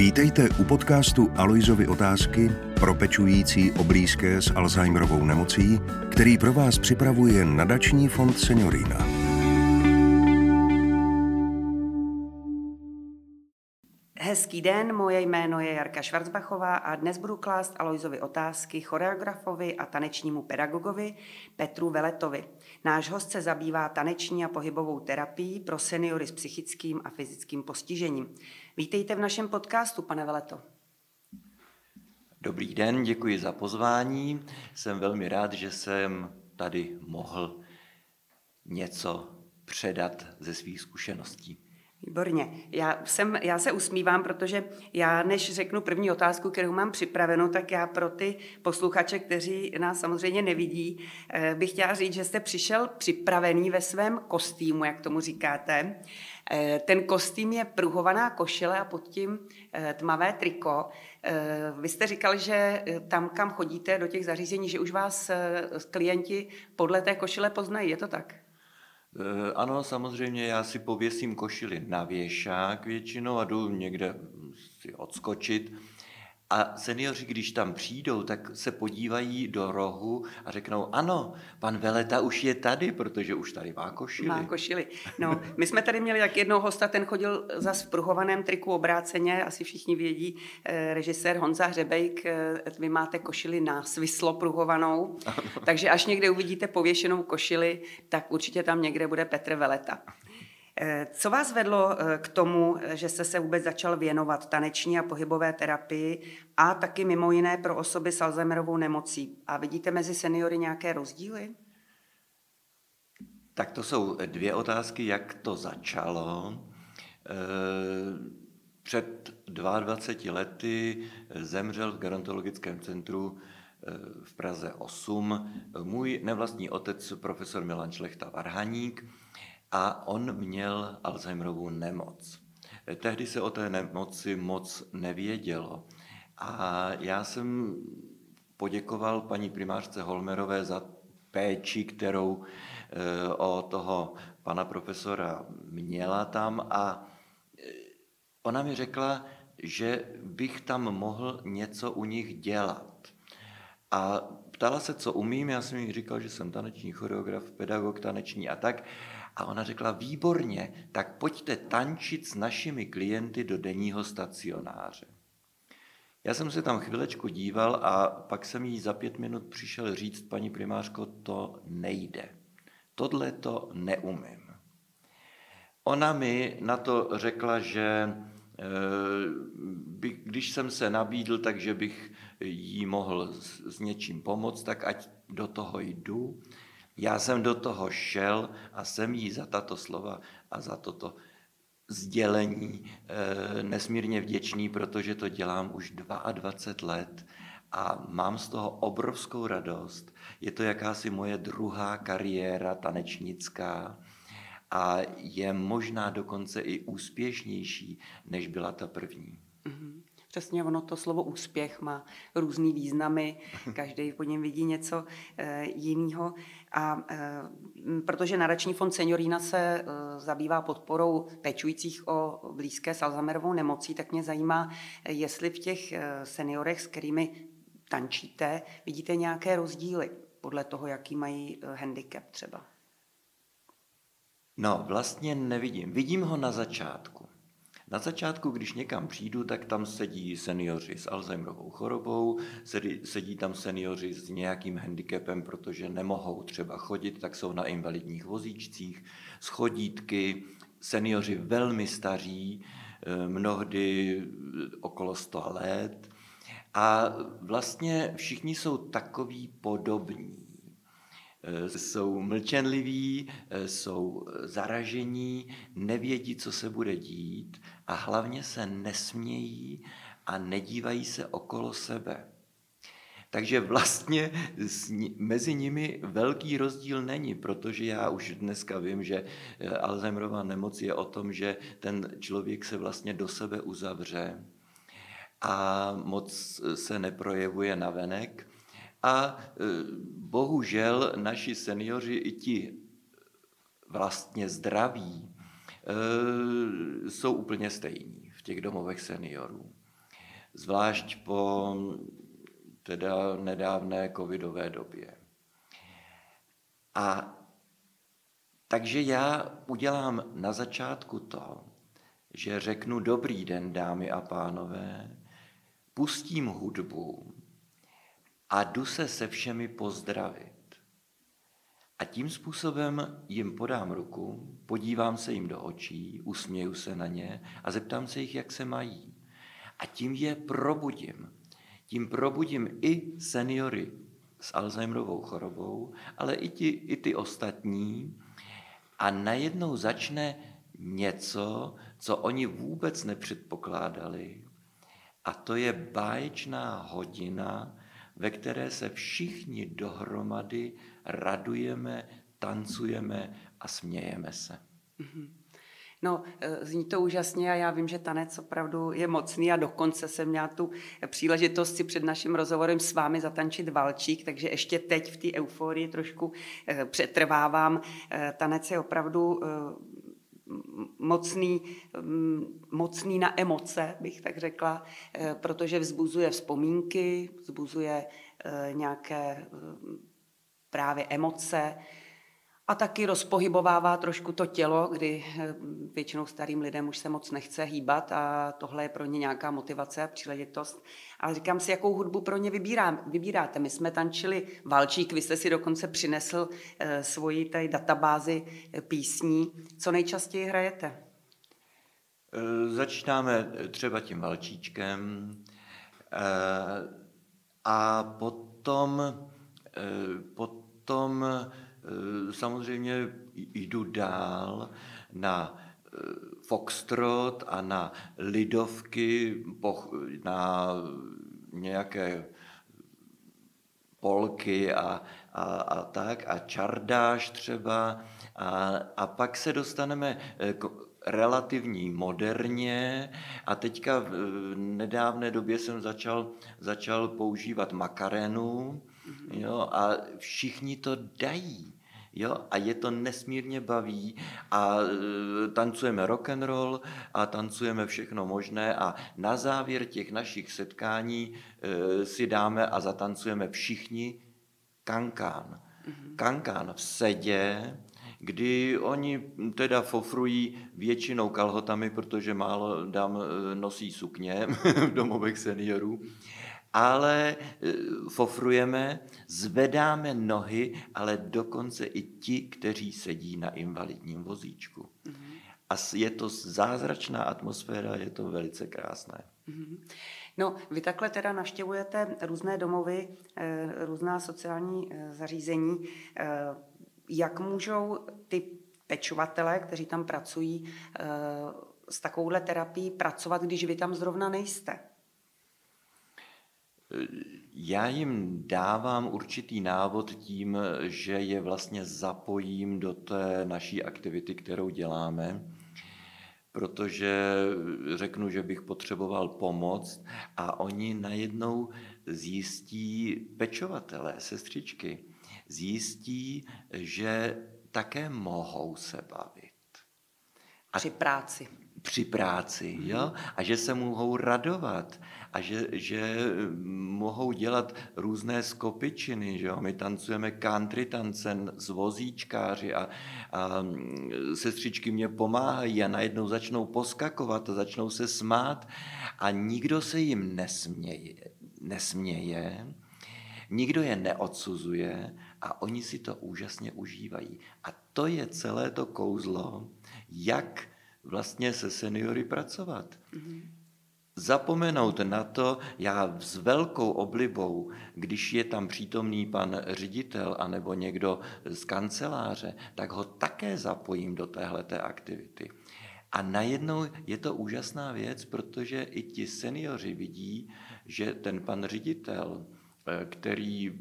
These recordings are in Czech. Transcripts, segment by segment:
Vítejte u podcastu Aloizovy otázky pro pečující o blízké s Alzheimerovou nemocí, který pro vás připravuje nadační fond Seniorina. Hezký den, moje jméno je Jarka Švarcbachová a dnes budu klást Alojzovi otázky choreografovi a tanečnímu pedagogovi Petru Veletovi. Náš host se zabývá taneční a pohybovou terapií pro seniory s psychickým a fyzickým postižením. Vítejte v našem podcastu, pane Veleto. Dobrý den, děkuji za pozvání. Jsem velmi rád, že jsem tady mohl něco předat ze svých zkušeností. Výborně. Já, jsem, já se usmívám, protože já, než řeknu první otázku, kterou mám připravenou, tak já pro ty posluchače, kteří nás samozřejmě nevidí, eh, bych chtěla říct, že jste přišel připravený ve svém kostýmu, jak tomu říkáte. Eh, ten kostým je pruhovaná košile a pod tím eh, tmavé triko. Vy jste říkal, že tam, kam chodíte do těch zařízení, že už vás klienti podle té košile poznají. Je to tak? Eh, ano, samozřejmě já si pověsím košili na věšák většinou a jdu někde si odskočit a seniori, když tam přijdou, tak se podívají do rohu a řeknou, ano, pan Veleta už je tady, protože už tady má košili. Má košili. No, my jsme tady měli tak jednoho hosta, ten chodil za v pruhovaném triku obráceně, asi všichni vědí, eh, režisér Honza Hřebejk, eh, vy máte košili na svislo pruhovanou, ano. takže až někde uvidíte pověšenou košili, tak určitě tam někde bude Petr Veleta. Eh, co vás vedlo eh, k tomu, že jste se vůbec začal věnovat taneční a pohybové terapii a taky mimo jiné pro osoby s Alzheimerovou nemocí? A vidíte mezi seniory nějaké rozdíly? Tak to jsou dvě otázky, jak to začalo. Eh, před 22 lety zemřel v gerontologickém centru v Praze 8 můj nevlastní otec, profesor Milan Šlechta Varhaník, a on měl Alzheimerovou nemoc. Tehdy se o té nemoci moc nevědělo. A já jsem poděkoval paní primářce Holmerové za péči, kterou eh, o toho pana profesora měla tam a eh, ona mi řekla, že bych tam mohl něco u nich dělat. A ptala se, co umím, já jsem jí říkal, že jsem taneční choreograf, pedagog taneční a tak. A ona řekla, výborně, tak pojďte tančit s našimi klienty do denního stacionáře. Já jsem se tam chvilečku díval a pak jsem jí za pět minut přišel říct, paní primářko, to nejde. Tohle to neumím. Ona mi na to řekla, že eh, když jsem se nabídl, takže bych jí mohl s něčím pomoct, tak ať do toho jdu. Já jsem do toho šel a jsem jí za tato slova a za toto sdělení e, nesmírně vděčný, protože to dělám už 22 let a mám z toho obrovskou radost. Je to jakási moje druhá kariéra tanečnická a je možná dokonce i úspěšnější, než byla ta první. Mm-hmm. Přesně ono to slovo úspěch má různý významy, každý po něm vidí něco e, jiného. A e, protože Nadační fond Seniorína se e, zabývá podporou pečujících o blízké s Alzheimerovou nemocí, tak mě zajímá, jestli v těch e, seniorech, s kterými tančíte, vidíte nějaké rozdíly podle toho, jaký mají handicap třeba. No, vlastně nevidím. Vidím ho na začátku. Na začátku, když někam přijdu, tak tam sedí seniori s Alzheimerovou chorobou, sedí, sedí tam seniori s nějakým handicapem, protože nemohou třeba chodit, tak jsou na invalidních vozíčcích, s chodítky, seniori velmi staří, eh, mnohdy okolo 100 let. A vlastně všichni jsou takový podobní. Eh, jsou mlčenliví, eh, jsou zaražení, nevědí, co se bude dít a hlavně se nesmějí a nedívají se okolo sebe. Takže vlastně mezi nimi velký rozdíl není, protože já už dneska vím, že eh, Alzheimerová nemoc je o tom, že ten člověk se vlastně do sebe uzavře a moc se neprojevuje na venek. A e, bohužel naši seniori i ti vlastně zdraví e, jsou úplně stejní v těch domovech seniorů. zvlášť po teda nedávné covidové době. A takže já udělám na začátku to, že řeknu dobrý den, dámy a pánové, pustím hudbu a jdu se se všemi pozdravit. A tím způsobem jim podám ruku, podívám se jim do očí, usměju se na ně a zeptám se jich, jak se mají. A tím je probudím. Tím probudím i seniory s Alzheimerovou chorobou, ale i, ti, i ty ostatní. A najednou začne něco, co oni vůbec nepředpokládali. A to je báječná hodina, ve které se všichni dohromady radujeme, tancujeme a smějeme se. Mm-hmm. No, e, zní to úžasně a já vím, že tanec opravdu je mocný a dokonce jsem měla tu příležitost si před naším rozhovorem s vámi zatančit valčík, takže ještě teď v té euforii trošku e, přetrvávám. E, tanec je opravdu mocný, mocný na emoce, bych tak řekla, protože vzbuzuje vzpomínky, vzbuzuje nějaké právě emoce, a taky rozpohybovává trošku to tělo, kdy eh, většinou starým lidem už se moc nechce hýbat a tohle je pro ně nějaká motivace a příležitost. Ale říkám si, jakou hudbu pro ně vybírám, vybíráte. My jsme tančili valčík, vy jste si dokonce přinesl eh, svoji tady databázi eh, písní. Co nejčastěji hrajete? Začínáme třeba tím valčíčkem a potom, potom Eh, samozřejmě jdu dál na eh, foxtrot a na lidovky, na nějaké polky a, a, a tak, a čardáš třeba. A, a pak se dostaneme eh, k relativní moderně a teďka v nedávné době jsem začal, začal používat makarénu, Jo, a všichni to dají. Jo, a je to nesmírně baví a e, tancujeme rock and roll a tancujeme všechno možné a na závěr těch našich setkání e, si dáme a zatancujeme všichni kankán. Mm-hmm. Kankán v sedě, kdy oni teda fofrují většinou kalhotami, protože málo dám e, nosí sukně v domovech seniorů ale e, fofrujeme, zvedáme nohy, ale dokonce i ti, kteří sedí na invalidním vozíčku. Mm-hmm. A je to zázračná atmosféra, je to velice krásné. Mm-hmm. No, vy takhle teda navštěvujete různé domovy, e, různá sociální e, zařízení. Jak můžou ty pečovatele, kteří tam pracují, s takovouhle terapií pracovat, když vy tam zrovna nejste? Já jim dávám určitý návod tím, že je vlastně zapojím do té naší aktivity, kterou děláme, protože řeknu, že bych potřeboval pomoc a oni najednou zjistí pečovatelé, sestřičky, zjistí, že také mohou se bavit. A při práci. Při práci, jo? A že se mohou radovat a že, že mohou dělat různé skopičiny. Že jo? My tancujeme country tancen s vozíčkáři a, a sestřičky mě pomáhají a najednou začnou poskakovat a začnou se smát a nikdo se jim nesměje, nesměje nikdo je neodsuzuje a oni si to úžasně užívají. A to je celé to kouzlo, jak vlastně se seniory pracovat. Mm-hmm zapomenout na to, já s velkou oblibou, když je tam přítomný pan ředitel anebo někdo z kanceláře, tak ho také zapojím do téhleté aktivity. A najednou je to úžasná věc, protože i ti seniori vidí, že ten pan ředitel, eh, který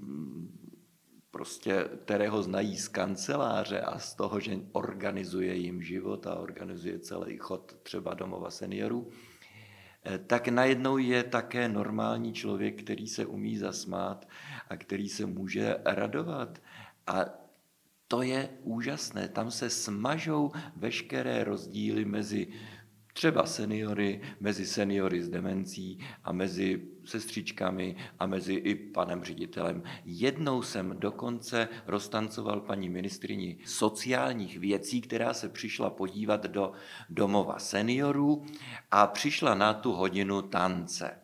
prostě, kterého znají z kanceláře a z toho, že organizuje jim život a organizuje celý chod třeba domova seniorů, Eh, tak najednou je také normální člověk, který se umí zasmát a který se může radovat. A to je úžasné. Tam se smažou veškeré rozdíly mezi třeba seniory, mezi seniory s demencí a mezi sestřičkami a mezi i panem ředitelem. Jednou jsem dokonce roztancoval paní ministrini sociálních věcí, která se přišla podívat do domova seniorů a přišla na tu hodinu tance.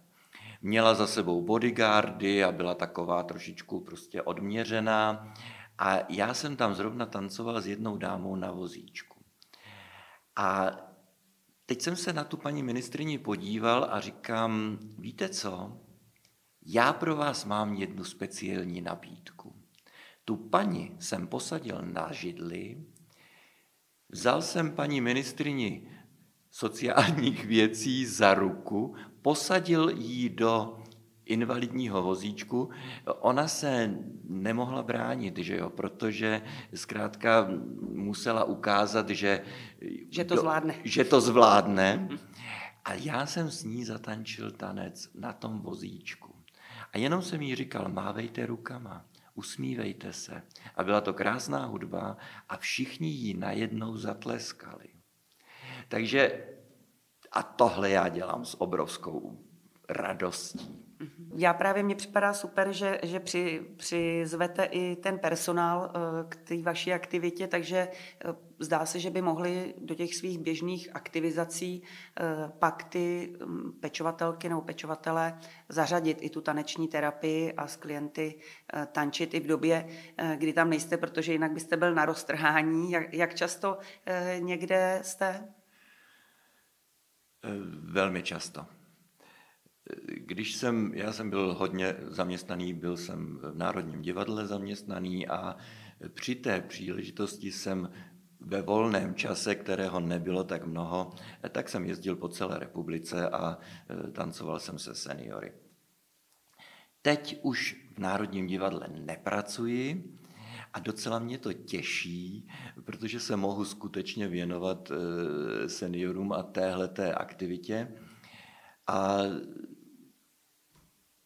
Měla za sebou bodyguardy a byla taková trošičku prostě odměřená. A já jsem tam zrovna tancoval s jednou dámou na vozíčku. A teď jsem se na tu paní ministrině podíval a říkám, víte co, já pro vás mám jednu speciální nabídku. Tu paní jsem posadil na židli, vzal jsem paní ministrini sociálních věcí za ruku, posadil ji do invalidního vozíčku, ona se nemohla bránit, že jo, protože zkrátka musela ukázat, že, že to zvládne. Že to zvládne. A já jsem s ní zatančil tanec na tom vozíčku. A jenom jsem jí říkal, mávejte rukama, usmívejte se. A byla to krásná hudba a všichni ji najednou zatleskali. Takže a tohle já dělám s obrovskou radostí. Já právě mně připadá super, že, že při, přizvete i ten personál eh, k té vaší aktivitě, takže eh, zdá se, že by mohli do těch svých běžných aktivizací eh, pak ty mm, pečovatelky nebo pečovatele zařadit i tu taneční terapii a s klienty tančit i v době, kdy tam nejste, protože jinak byste byl na roztrhání. Jak, jak často někde jste? Velmi často. Když jsem, já jsem byl hodně zaměstnaný, byl jsem v Národním divadle zaměstnaný a při té příležitosti jsem ve volném čase, kterého nebylo tak mnoho, tak jsem jezdil po celé republice a e, tancoval jsem se seniory. Teď už v Národním divadle nepracuji a docela mě to těší, protože se mohu skutečně věnovat e, seniorům a téhleté aktivitě. A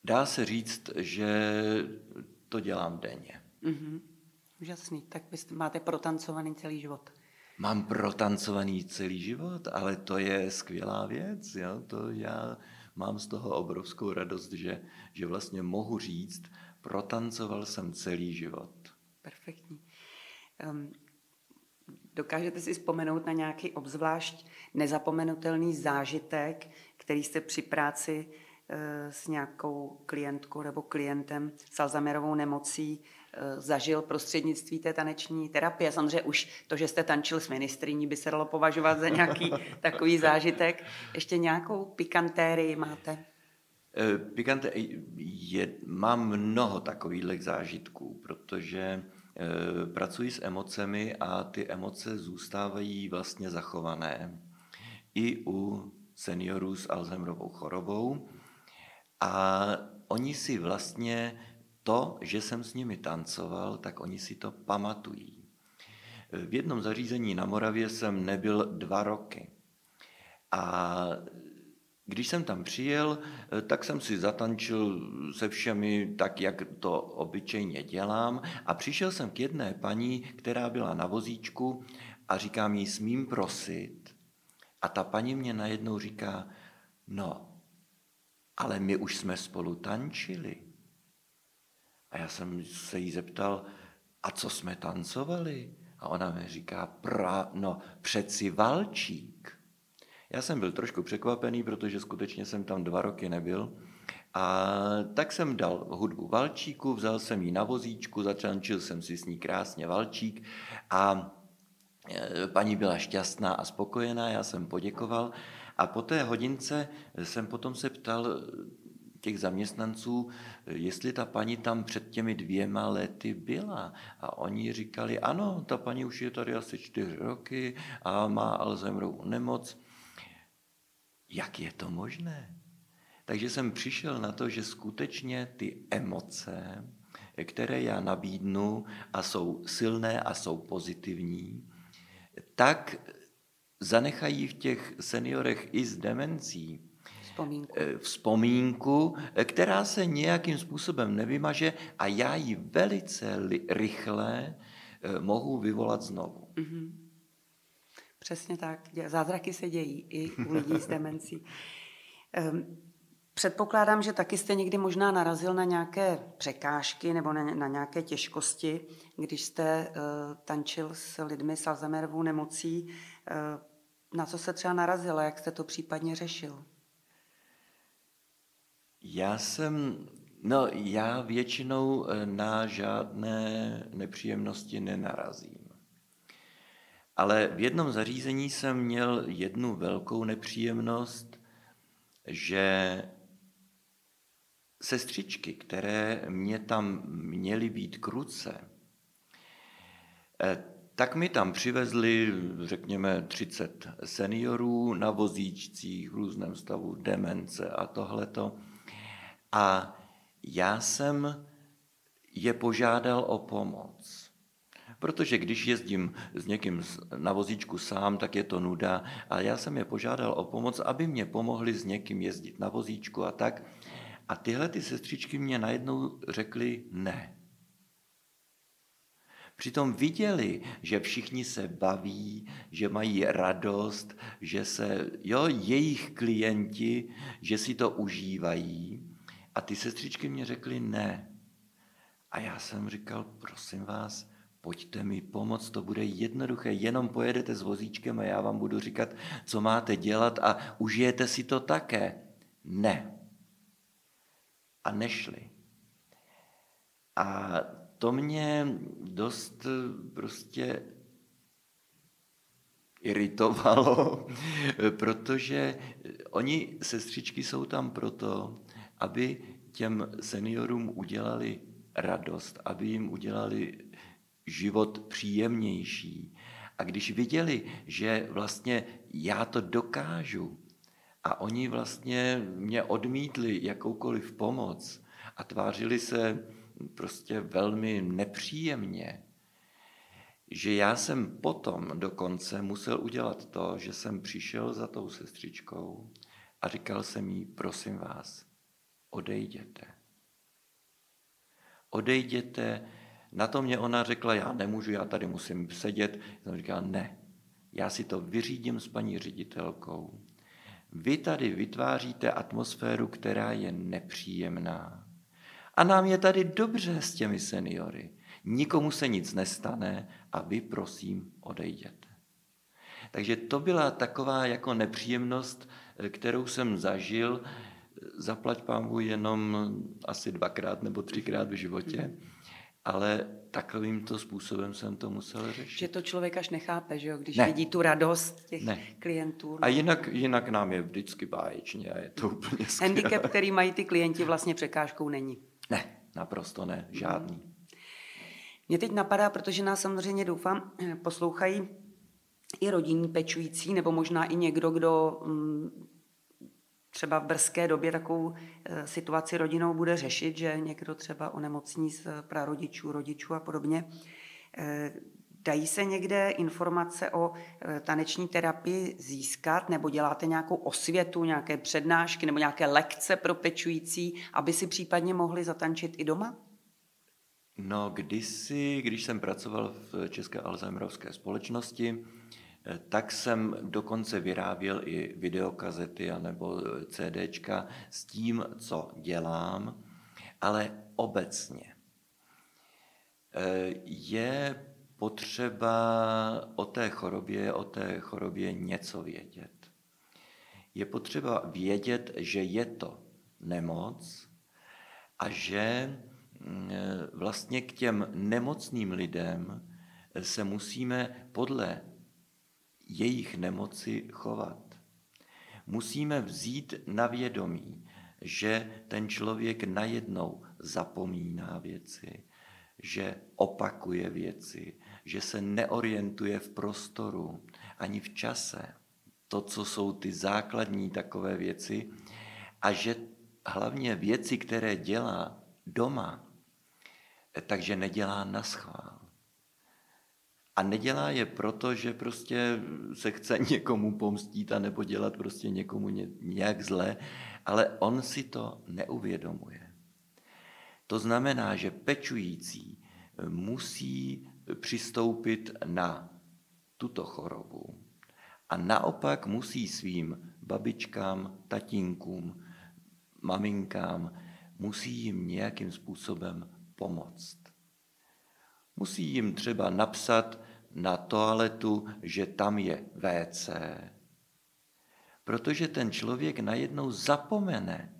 dá se říct, že to dělám denně. Mm-hmm. Úžasný. Tak vy máte protancovaný celý život. Mám protancovaný celý život, ale to je skvělá věc. Jo? To já mám z toho obrovskou radost, že, že vlastně mohu říct, protancoval jsem celý život. Perfektní. Um, dokážete si vzpomenout na nějaký obzvlášť nezapomenutelný zážitek, který jste při práci s nějakou klientkou nebo klientem s Alzheimerovou nemocí e, zažil prostřednictví té taneční terapie. Samozřejmě už to, že jste tančil s ministriní, by se dalo považovat za nějaký takový zážitek. Ještě nějakou pikantérii máte? E, Pikante, je, mám mnoho takových zážitků, protože pracuji s emocemi a ty emoce zůstávají vlastně zachované i u seniorů s Alzheimerovou chorobou. A oni si vlastně to, že jsem s nimi tancoval, tak oni si to pamatují. V jednom zařízení na Moravě jsem nebyl dva roky. A když jsem tam přijel, tak jsem si zatančil se všemi tak, jak to obyčejně dělám. A přišel jsem k jedné paní, která byla na vozíčku a říkám jí, smím prosit. A ta paní mě najednou říká, no, ale my už jsme spolu tančili. A já jsem se jí zeptal, a co jsme tancovali? A ona mi říká, pra, no přeci valčík. Já jsem byl trošku překvapený, protože skutečně jsem tam dva roky nebyl. A tak jsem dal hudbu Valčíku, vzal jsem ji na vozíčku, začančil jsem si s ní krásně Valčík a e, paní byla šťastná a spokojená, já jsem poděkoval. A po té hodince jsem potom se ptal těch zaměstnanců, jestli ta paní tam před těmi dvěma lety byla. A oni říkali, ano, ta paní už je tady asi čtyři roky a má Alzheimerovou nemoc. Jak je to možné? Takže jsem přišel na to, že skutečně ty emoce, které já nabídnu a jsou silné a jsou pozitivní, tak zanechají v těch seniorech i s demencí vzpomínku. Eh, vzpomínku, eh, která se nějakým způsobem nevymaže a já ji velice rychle eh, mohu vyvolat znovu. Mm-hmm. Přesně tak. Zázraky se dějí i u lidí s demencí. Ehm, předpokládám, že taky jste někdy možná narazil na nějaké překážky nebo na, na nějaké těžkosti, když jste uh, tančil s lidmi s Alzheimerovou nemocí. Uh, na co se třeba narazil a jak jste to případně řešil? Já jsem, no já většinou eh, na žádné nepříjemnosti nenarazím. Ale v jednom zařízení jsem měl jednu velkou nepříjemnost, že sestřičky, které mě tam měly být kruce, eh, tak mi tam přivezli, řekněme, 30 seniorů na vozíčcích v různém stavu demence a tohleto. A já jsem je požádal o pomoc. Protože když jezdím s někým na vozíčku sám, tak je to nuda. A já jsem je požádal o pomoc, aby mě pomohli s někým jezdit na vozíčku a tak. A tyhle ty sestřičky mě najednou řekly ne. Přitom viděli, že všichni se baví, že mají radost, že se, jo, jejich klienti, že si to užívají. A ty sestřičky mě řekly ne. A já jsem říkal, prosím vás, pojďte mi pomoct, to bude jednoduché, jenom pojedete s vozíčkem a já vám budu říkat, co máte dělat a užijete si to také. Ne. A nešli. A to mě dost prostě iritovalo, protože oni, sestřičky, jsou tam proto, aby těm seniorům udělali radost, aby jim udělali život příjemnější. A když viděli, že vlastně já to dokážu a oni vlastně mě odmítli jakoukoliv pomoc a tvářili se prostě velmi nepříjemně, že já jsem potom dokonce musel udělat to, že jsem přišel za tou sestřičkou a říkal jsem jí, prosím vás, odejděte. Odejděte. Na to mě ona řekla, já nemůžu, já tady musím sedět. Jsem říkal, ne, já si to vyřídím s paní ředitelkou. Vy tady vytváříte atmosféru, která je nepříjemná. A nám je tady dobře s těmi seniory. Nikomu se nic nestane a vy prosím odejděte. Takže to byla taková jako nepříjemnost, kterou jsem zažil, zaplať pámu jenom asi dvakrát nebo třikrát v životě, ale takovýmto způsobem jsem to musel řešit. Že to člověk až nechápe, že jo? když ne. vidí tu radost těch ne. klientů. A jinak, jinak nám je vždycky báječně a je to úplně skvělé. Handicap, který mají ty klienti, vlastně překážkou není. Ne, naprosto ne, žádný. Mě teď napadá, protože nás samozřejmě doufám poslouchají i rodinní pečující, nebo možná i někdo, kdo mm, třeba v brzké době takovou eh, situaci rodinou bude řešit, že někdo třeba onemocní z prarodičů, rodičů a podobně. Dají se někde informace o eh, taneční terapii získat, nebo děláte nějakou osvětu, nějaké přednášky nebo nějaké lekce pro pečující, aby si případně mohli zatančit i doma? No, kdysi, když jsem pracoval v České Alzheimerovské společnosti, tak jsem dokonce vyráběl i videokazety nebo CDčka s tím, co dělám, ale obecně je potřeba o té chorobě, o té chorobě něco vědět. Je potřeba vědět, že je to nemoc a že mm, vlastně k těm nemocným lidem se musíme podle jejich nemoci chovat. Musíme vzít na vědomí, že ten člověk najednou zapomíná věci, že opakuje věci, že se neorientuje v prostoru ani v čase. To, co jsou ty základní takové věci, a že hlavně věci, které dělá doma, takže nedělá na schvál. A nedělá je proto, že prostě se chce někomu pomstít a nebo dělat prostě někomu nějak zle, ale on si to neuvědomuje. To znamená, že pečující musí přistoupit na tuto chorobu A naopak musí svým babičkám, tatínkům, maminkám, musí jim nějakým způsobem pomoct. Musí jim třeba napsat na toaletu, že tam je WC, protože ten člověk najednou zapomene,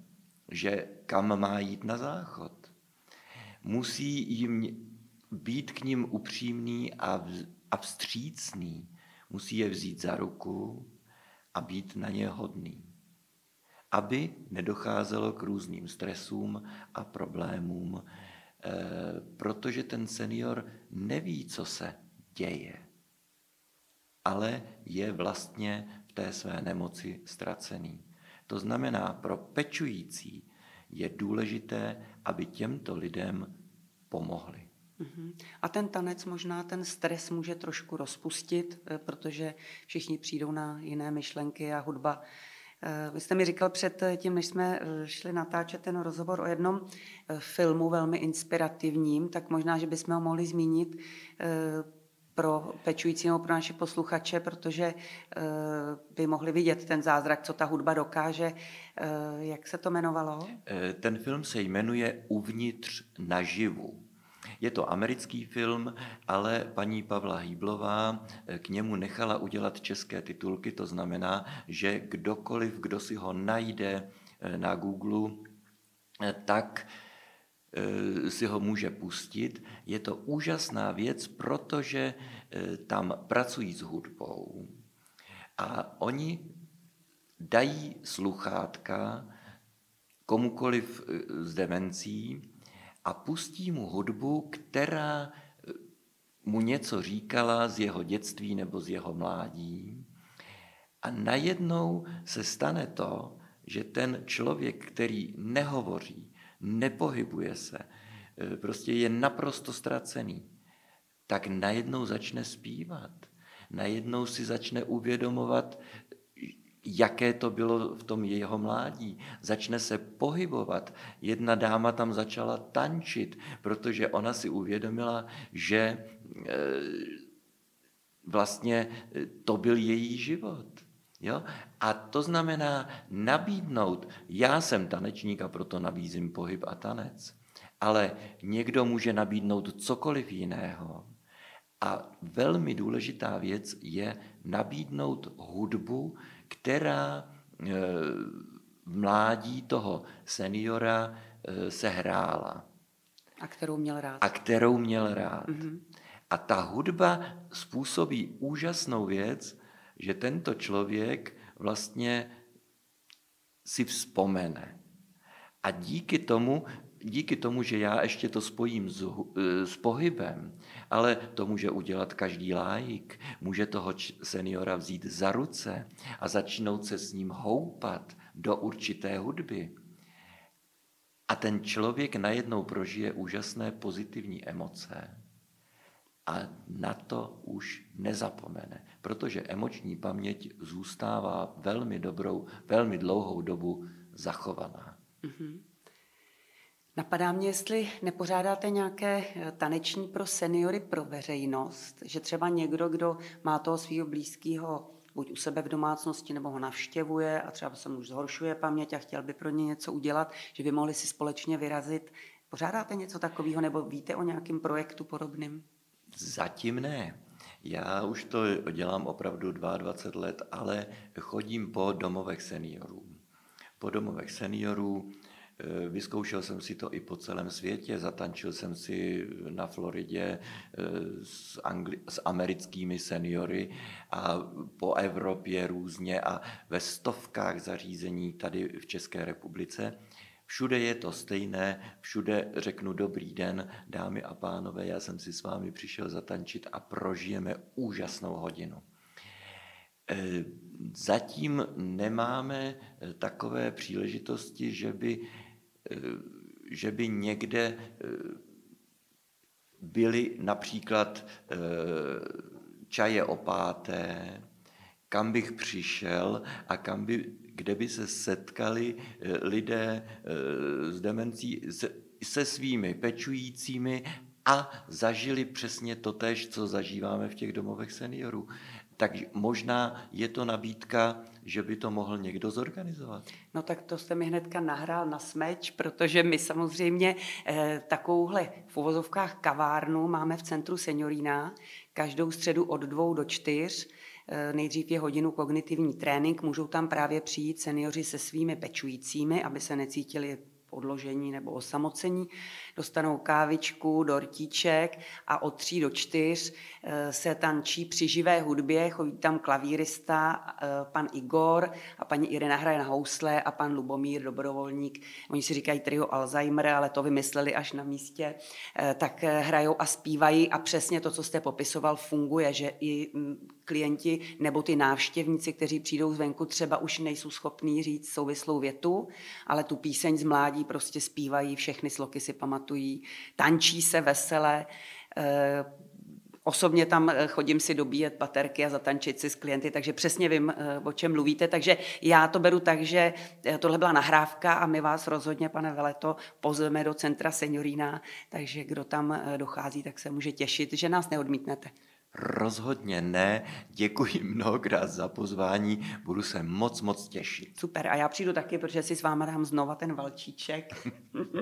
že kam má jít na záchod. Musí jim být k ním upřímný a, a vstřícný. Musí je vzít za ruku a být na ně hodný. Aby nedocházelo k různým stresům a problémům, eh, protože ten senior neví, co se děje, ale je vlastně v té své nemoci ztracený. To znamená, pro pečující je důležité, aby těmto lidem pomohli. Mhm. A ten tanec možná ten stres může trošku rozpustit, eh, protože všichni přijdou na jiné myšlenky a hudba. Eh, vy jste mi říkal před tím, než jsme eh, šli natáčet ten rozhovor o jednom filmu velmi inspirativním, tak možná, že bychom ho mohli zmínit pro pečující nebo pro naše posluchače, protože by mohli vidět ten zázrak, co ta hudba dokáže. Jak se to jmenovalo? Ten film se jmenuje Uvnitř naživu. Je to americký film, ale paní Pavla Hýblová eh, k němu nechala udělat české titulky, to znamená, že kdokoliv, kdo si ho najde eh, na Google, eh, tak si ho může pustit. Je to úžasná věc, protože tam pracují s hudbou a oni dají sluchátka komukoliv s demencí a pustí mu hudbu, která eh, mu něco říkala z jeho dětství nebo z jeho mládí. A najednou se stane to, že ten člověk, který nehovoří, nepohybuje se, eh, prostě je naprosto ztracený, tak najednou začne zpívat. Najednou si začne uvědomovat jaké to bylo v tom jeho mládí. Začne se pohybovat. Jedna dáma tam začala tančit, protože ona si uvědomila, že e, vlastně e, to byl její život. Jo? A to znamená nabídnout, já jsem tanečník a proto nabízím pohyb a tanec, ale někdo může nabídnout cokoliv jiného. A velmi důležitá věc je nabídnout hudbu, která eh, v mládí toho seniora eh, se hrála. A kterou měl rád. A kterou měl rád. Mm-hmm. A ta hudba způsobí úžasnou věc, že tento člověk vlastně si vzpomene. A díky tomu díky tomu, že já ještě to spojím s, eh, s pohybem, ale to může udělat každý lájik, může toho seniora vzít za ruce a začnout se s ním houpat do určité hudby. A ten člověk najednou prožije úžasné pozitivní emoce a na to už nezapomene, protože emoční paměť zůstává velmi dobrou, velmi dlouhou dobu zachovaná. Mm-hmm. Napadá mě, jestli nepořádáte nějaké eh, taneční pro seniory pro veřejnost, že třeba někdo, kdo má toho svého blízkého buď u sebe v domácnosti, nebo ho navštěvuje a třeba se mu už zhoršuje paměť a chtěl by pro ně něco udělat, že by mohli si společně vyrazit. Pořádáte něco takového nebo víte o nějakém projektu podobným? Zatím ne. Já už to dělám opravdu 22 let, ale chodím po domovech seniorů. Po domovech seniorů vyzkoušel jsem si to i po celém světě, zatančil jsem si na Floridě eh, s, angli- s americkými seniory a po Evropě různě a ve stovkách zařízení tady v České republice. Všude je to stejné, všude řeknu dobrý den, dámy a pánové, já jsem si s vámi přišel zatančit a prožijeme úžasnou hodinu. Eh, zatím nemáme takové příležitosti, že by Eh, že by někde eh, byly například eh, čaje opáté, kam bych přišel a kam by, kde by se setkali lidé s demencí se, se svými pečujícími a zažili přesně to tež, co zažíváme v těch domovech seniorů. tak možná je to nabídka, že by to mohl někdo zorganizovat. No tak to jste mi hnedka nahrál na smeč, protože my samozřejmě eh, takovouhle v uvozovkách kavárnu máme v centru Seniorína každou středu od dvou do čtyř. Eh, nejdřív je hodinu kognitivní trénink, můžou tam právě přijít seniori se svými pečujícími, aby se necítili odložení nebo osamocení, dostanou kávičku, dortíček a od tří do čtyř eh, se tančí při živé hudbě, chodí tam klavírista, eh, pan Igor a paní Irina hraje na housle a pan Lubomír, dobrovolník, oni si říkají trio Alzheimer, ale to vymysleli až na místě, eh, tak hrajou a zpívají a přesně to, co jste popisoval, funguje, že i mm, klienti nebo ty návštěvníci, kteří přijdou zvenku, třeba už nejsou schopní říct souvislou větu, ale tu píseň z mládí prostě zpívají, všechny sloky si pamatují, tančí se vesele. Eh, osobně tam eh, chodím si dobíjet baterky a zatančit si s klienty, takže přesně vím, eh, o čem mluvíte. Takže já to beru tak, že tohle byla nahrávka a my vás rozhodně, pane Veleto, pozveme do centra Seniorína, takže kdo tam dochází, tak se může těšit, že nás neodmítnete. Rozhodně ne. Děkuji mnohokrát za pozvání. Budu se moc, moc těšit. Super. A já přijdu taky, protože si s váma dám znova ten valčíček.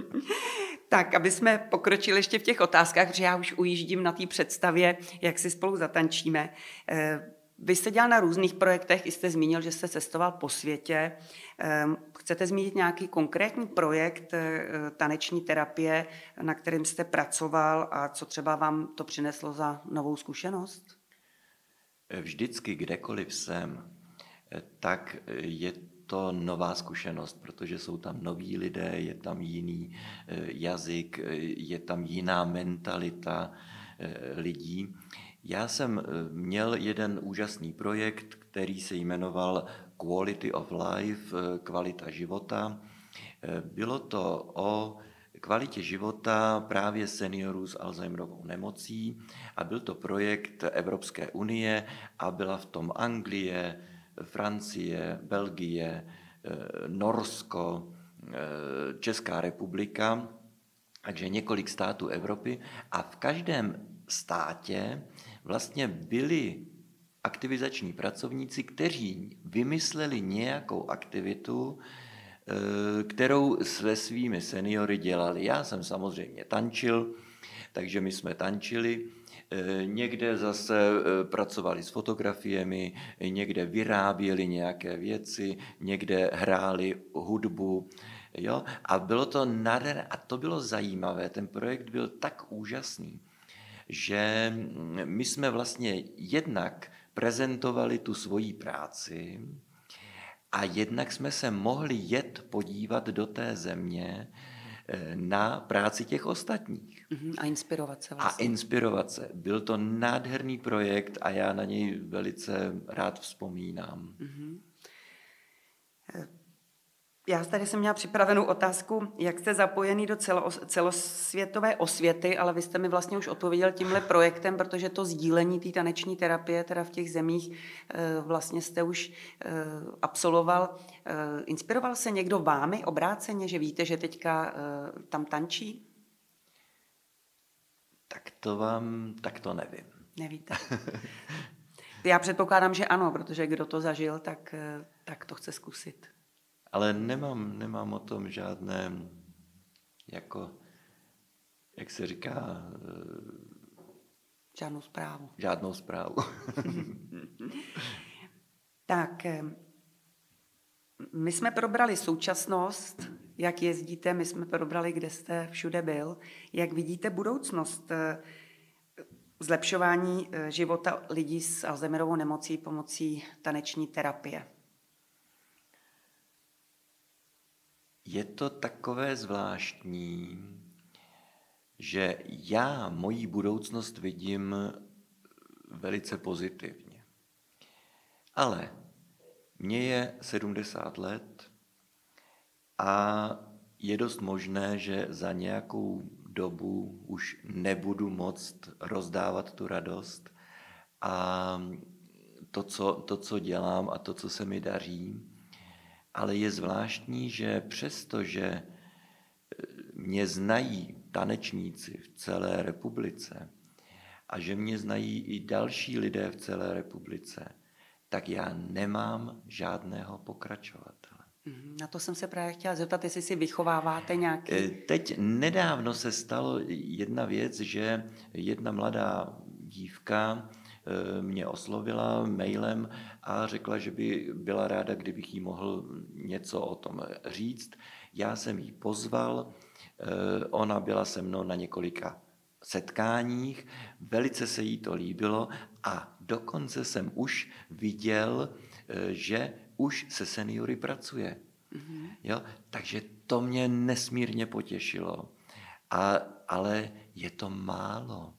tak, aby jsme pokročili ještě v těch otázkách, protože já už ujíždím na té představě, jak si spolu zatančíme. Eh, vy jste dělal na různých projektech, i jste zmínil, že jste cestoval po světě. Ehm, chcete zmínit nějaký konkrétní projekt eh, taneční terapie, na kterým jste pracoval a co třeba vám to přineslo za novou zkušenost? Vždycky, kdekoliv jsem, eh, tak je to nová zkušenost, protože jsou tam noví lidé, je tam jiný eh, jazyk, je tam jiná mentalita lidí. Já jsem měl jeden úžasný projekt, který se jmenoval Quality of Life, eh, kvalita života. Eh, bylo to o kvalitě života právě seniorů s Alzheimerovou nemocí a byl to projekt Evropské unie a byla v tom Anglie, Francie, Belgie, eh, Norsko, Česká republika, takže několik států Evropy a v každém státě vlastně byli aktivizační pracovníci, kteří vymysleli nějakou aktivitu, eh, kterou se svými seniory dělali. Já jsem samozřejmě tančil, takže my jsme tančili. Eh, někde zase eh, pracovali s fotografiemi, někde vyráběli nějaké věci, někde hráli hudbu. Jo? A bylo to nádherné a to bylo zajímavé. Ten projekt byl tak úžasný, že my jsme vlastně jednak prezentovali tu svoji práci a jednak jsme se mohli jet podívat do té země eh, na práci těch ostatních. Mhm, a inspirovat se vlastně. A inspirovat se. Byl to nádherný projekt a já na něj velice rád vzpomínám. Mm-hmm. Já tady jsem měla připravenou otázku, jak jste zapojený do celo, celosvětové osvěty, ale vy jste mi vlastně už odpověděl tímhle projektem, protože to sdílení té taneční terapie teda v těch zemích eh, vlastně jste už eh, absolvoval. Eh, inspiroval se někdo vámi obráceně, že víte, že teďka tam tančí? Tak to vám, tak to nevím. Nevíte. Já předpokládám, že ano, protože kdo to zažil, tak, tak to chce zkusit ale nemám, nemám o tom žádné, jako, jak se říká... Eh, žádnou zprávu. Žádnou zprávu. tak, eh, my jsme probrali současnost, jak jezdíte, my jsme probrali, kde jste všude byl. Jak vidíte budoucnost eh, zlepšování života lidí s Alzheimerovou nemocí pomocí taneční terapie? Je to takové zvláštní, že já moji budoucnost vidím velice pozitivně. Ale mně je 70 let a je dost možné, že za nějakou dobu už nebudu moct rozdávat tu radost a to, co, to, co dělám a to, co se mi daří, ale je zvláštní, že přesto, že e, mě znají tanečníci v celé republice a že mě znají i další lidé v celé republice, tak já nemám žádného pokračovatele. Mhm, na to jsem se právě chtěla zeptat, jestli si vychováváte nějaký... Eh, teď nedávno se stalo jedna věc, že jedna mladá dívka mě oslovila mailem a řekla, že by byla ráda, kdybych jí mohl něco o tom říct. Já jsem jí pozval, eh, ona byla se mnou na několika setkáních, velice se jí to líbilo a dokonce jsem už viděl, eh, že už se seniory pracuje. Mm-hmm. Jo? Takže to mě nesmírně potěšilo. A, ale je to málo.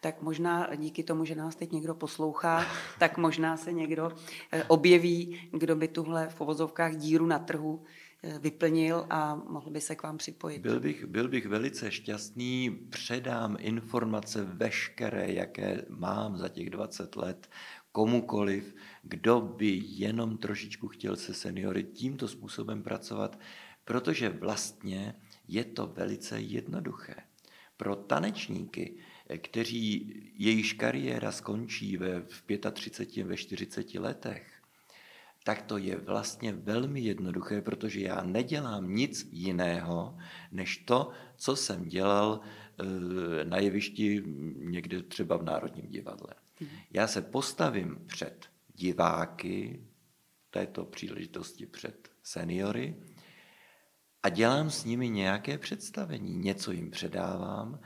Tak možná díky tomu, že nás teď někdo poslouchá, tak možná se někdo eh, objeví, kdo by tuhle v povozovkách díru na trhu Eh, vyplnil a mohl by se k vám připojit. Byl bych, byl bych velice šťastný, předám informace veškeré, jaké mám za těch 20 let, komukoliv, kdo by jenom trošičku chtěl se seniory tímto způsobem pracovat, protože vlastně je to velice jednoduché. Pro tanečníky, kteří jejíž kariéra skončí ve, v 35, ve 40 letech, tak to je vlastně velmi jednoduché, protože já nedělám nic jiného, než to, co jsem dělal eh, na jevišti někde třeba v Národním divadle. Mhm. Já se postavím před diváky, této příležitosti před seniory, a dělám s nimi nějaké představení, něco jim předávám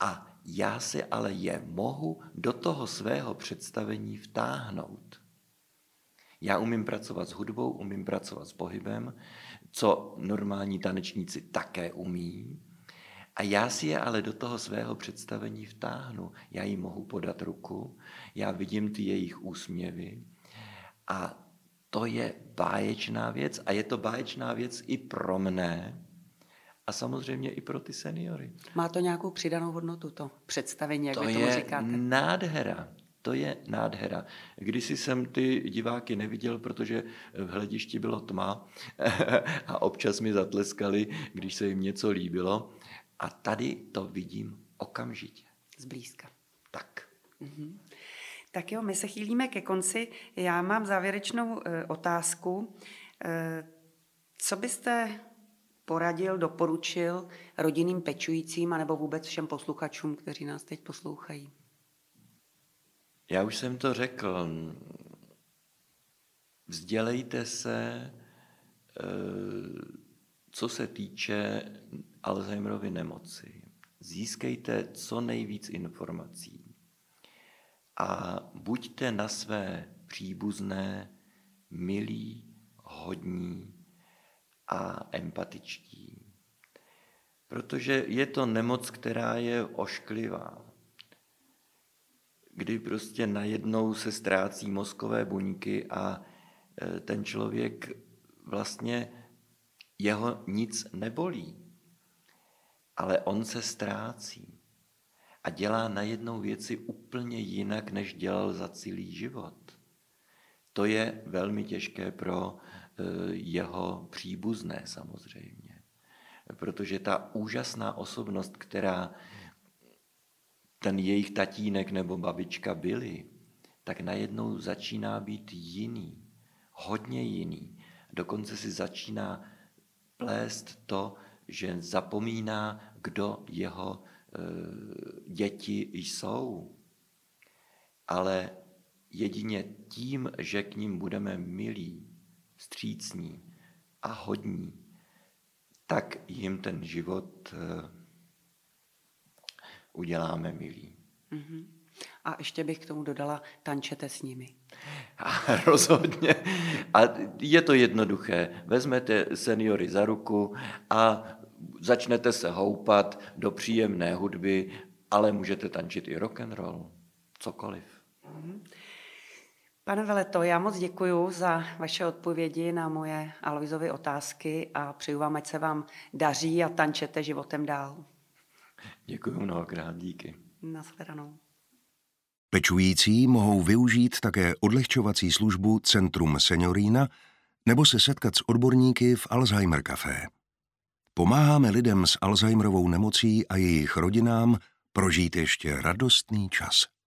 a já si ale je mohu do toho svého představení vtáhnout. Já umím pracovat s hudbou, umím pracovat s pohybem, co normální tanečníci také umí. A já si je ale do toho svého představení vtáhnu. Já jim mohu podat ruku, já vidím ty jejich úsměvy a to je báječná věc a je to báječná věc i pro mne a samozřejmě i pro ty seniory. Má to nějakou přidanou hodnotu, to představení, jak to vy tomu říkáte? To je nádhera. To je nádhera. Kdysi jsem ty diváky neviděl, protože v hledišti bylo tma a občas mi zatleskali, když se jim něco líbilo. A tady to vidím okamžitě. Zblízka. Tak. Mm-hmm. Tak jo, my se chýlíme ke konci. Já mám závěrečnou e, otázku. E, co byste poradil, doporučil rodinným pečujícím anebo vůbec všem posluchačům, kteří nás teď poslouchají? Já už jsem to řekl. Vzdělejte se, eh, co se týče Alzheimerovy nemoci. Získejte co nejvíc informací a buďte na své příbuzné milí, hodní a empatičtí. Protože je to nemoc, která je ošklivá kdy prostě najednou se ztrácí mozkové buňky a e, ten člověk vlastně jeho nic nebolí, ale on se ztrácí a dělá najednou věci úplně jinak, než dělal za celý život. To je velmi těžké pro jeho příbuzné samozřejmě. Protože ta úžasná osobnost, která ten jejich tatínek nebo babička byli, tak najednou začíná být jiný, hodně jiný. Dokonce si začíná plést to, že zapomíná, kdo jeho e, děti jsou. Ale jedině tím, že k ním budeme milí, střícní a hodní, tak jim ten život e, uděláme milí. Mm-hmm. A ještě bych k tomu dodala, tančete s nimi. A rozhodně. A je to jednoduché. Vezmete seniory za ruku a začnete se houpat do příjemné hudby, ale můžete tančit i rock and roll, cokoliv. Mm-hmm. Pane Veleto, já moc děkuji za vaše odpovědi na moje Aloizovy otázky a přeju vám, ať se vám daří a tančete životem dál. Děkuji mnohokrát, díky. Naschledanou. Pečující mohou využít také odlehčovací službu Centrum Seniorína nebo se setkat s odborníky v Alzheimer Café. Pomáháme lidem s Alzheimerovou nemocí a jejich rodinám prožít ještě radostný čas.